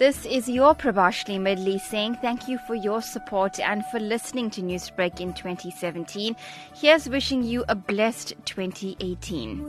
This is your Prabashini Moodley saying thank you for your support and for listening to Newsbreak in 2017. Here's wishing you a blessed 2018.